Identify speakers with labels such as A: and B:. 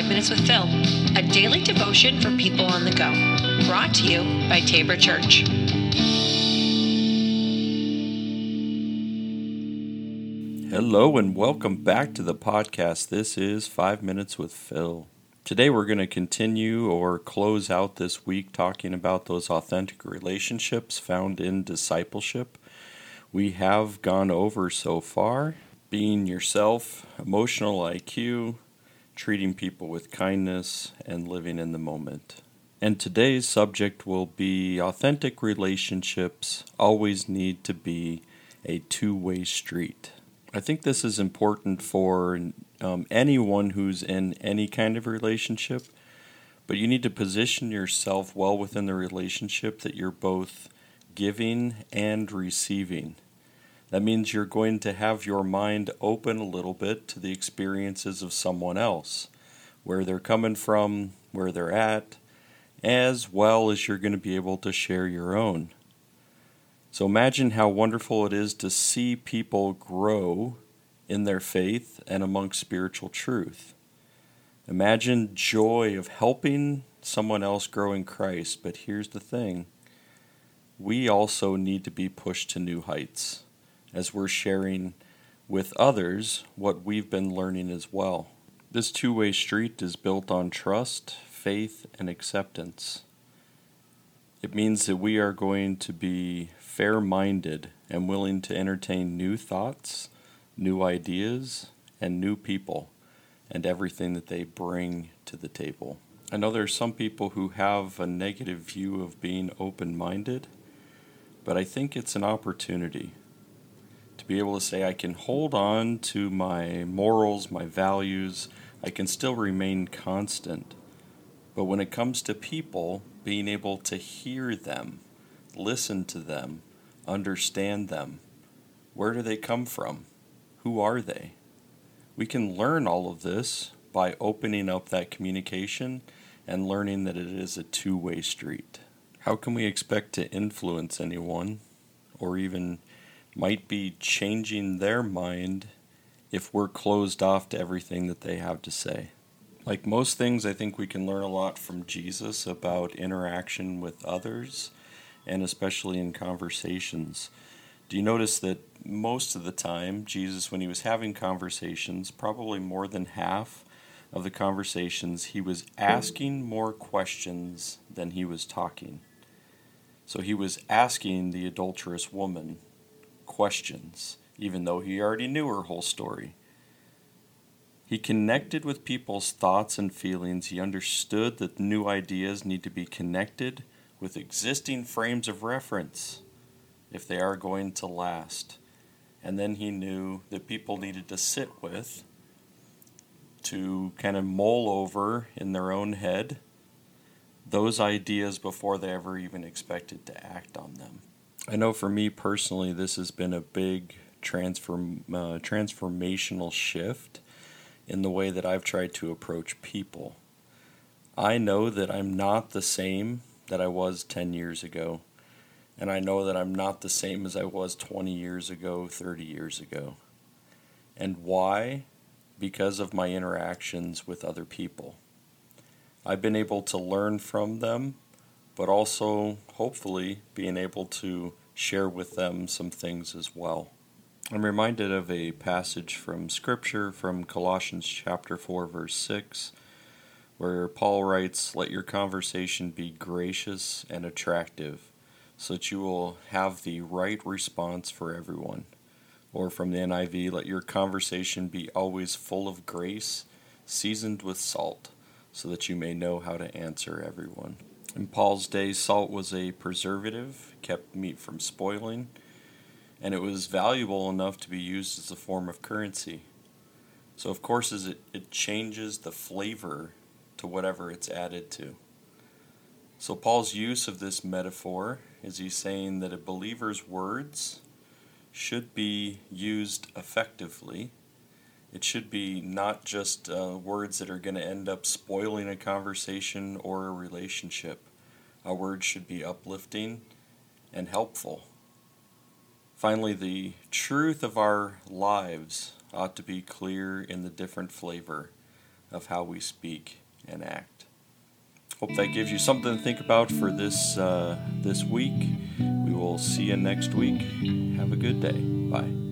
A: Minutes with Phil, a daily devotion for people on the go. Brought to you by Tabor Church.
B: Hello, and welcome back to the podcast. This is Five Minutes with Phil. Today, we're going to continue or close out this week talking about those authentic relationships found in discipleship. We have gone over so far being yourself, emotional IQ, treating people with kindness, and living in the moment. And today's subject will be authentic relationships always need to be a two way street. I think this is important for um, anyone who's in any kind of relationship, but you need to position yourself well within the relationship that you're both giving and receiving. That means you're going to have your mind open a little bit to the experiences of someone else, where they're coming from, where they're at, as well as you're going to be able to share your own. So imagine how wonderful it is to see people grow in their faith and amongst spiritual truth. Imagine joy of helping someone else grow in Christ, but here's the thing we also need to be pushed to new heights as we're sharing with others what we've been learning as well. This two way street is built on trust, faith, and acceptance. It means that we are going to be fair minded and willing to entertain new thoughts, new ideas, and new people, and everything that they bring to the table. I know there are some people who have a negative view of being open minded, but I think it's an opportunity be able to say I can hold on to my morals, my values, I can still remain constant. But when it comes to people, being able to hear them, listen to them, understand them, where do they come from? Who are they? We can learn all of this by opening up that communication and learning that it is a two way street. How can we expect to influence anyone or even might be changing their mind if we're closed off to everything that they have to say. Like most things, I think we can learn a lot from Jesus about interaction with others and especially in conversations. Do you notice that most of the time, Jesus, when he was having conversations, probably more than half of the conversations, he was asking more questions than he was talking. So he was asking the adulterous woman questions, even though he already knew her whole story. He connected with people's thoughts and feelings. He understood that new ideas need to be connected with existing frames of reference if they are going to last. And then he knew that people needed to sit with, to kind of mull over in their own head those ideas before they ever even expected to act on them. I know for me personally, this has been a big transform uh, transformational shift in the way that I've tried to approach people. I know that I'm not the same that I was 10 years ago, and I know that I'm not the same as I was 20 years ago, 30 years ago. And why? Because of my interactions with other people. I've been able to learn from them but also hopefully being able to share with them some things as well. I'm reminded of a passage from Scripture from Colossians chapter 4, verse 6, where Paul writes, Let your conversation be gracious and attractive, so that you will have the right response for everyone. Or from the NIV, let your conversation be always full of grace, seasoned with salt, so that you may know how to answer everyone. In Paul's day, salt was a preservative, kept meat from spoiling, and it was valuable enough to be used as a form of currency. So, of course, it, it changes the flavor to whatever it's added to. So, Paul's use of this metaphor is he's saying that a believer's words should be used effectively it should be not just uh, words that are going to end up spoiling a conversation or a relationship. A word should be uplifting and helpful. Finally, the truth of our lives ought to be clear in the different flavor of how we speak. and act. Hope that gives you something to think about for this uh, this week. We will see you next week. Have a good day. Bye.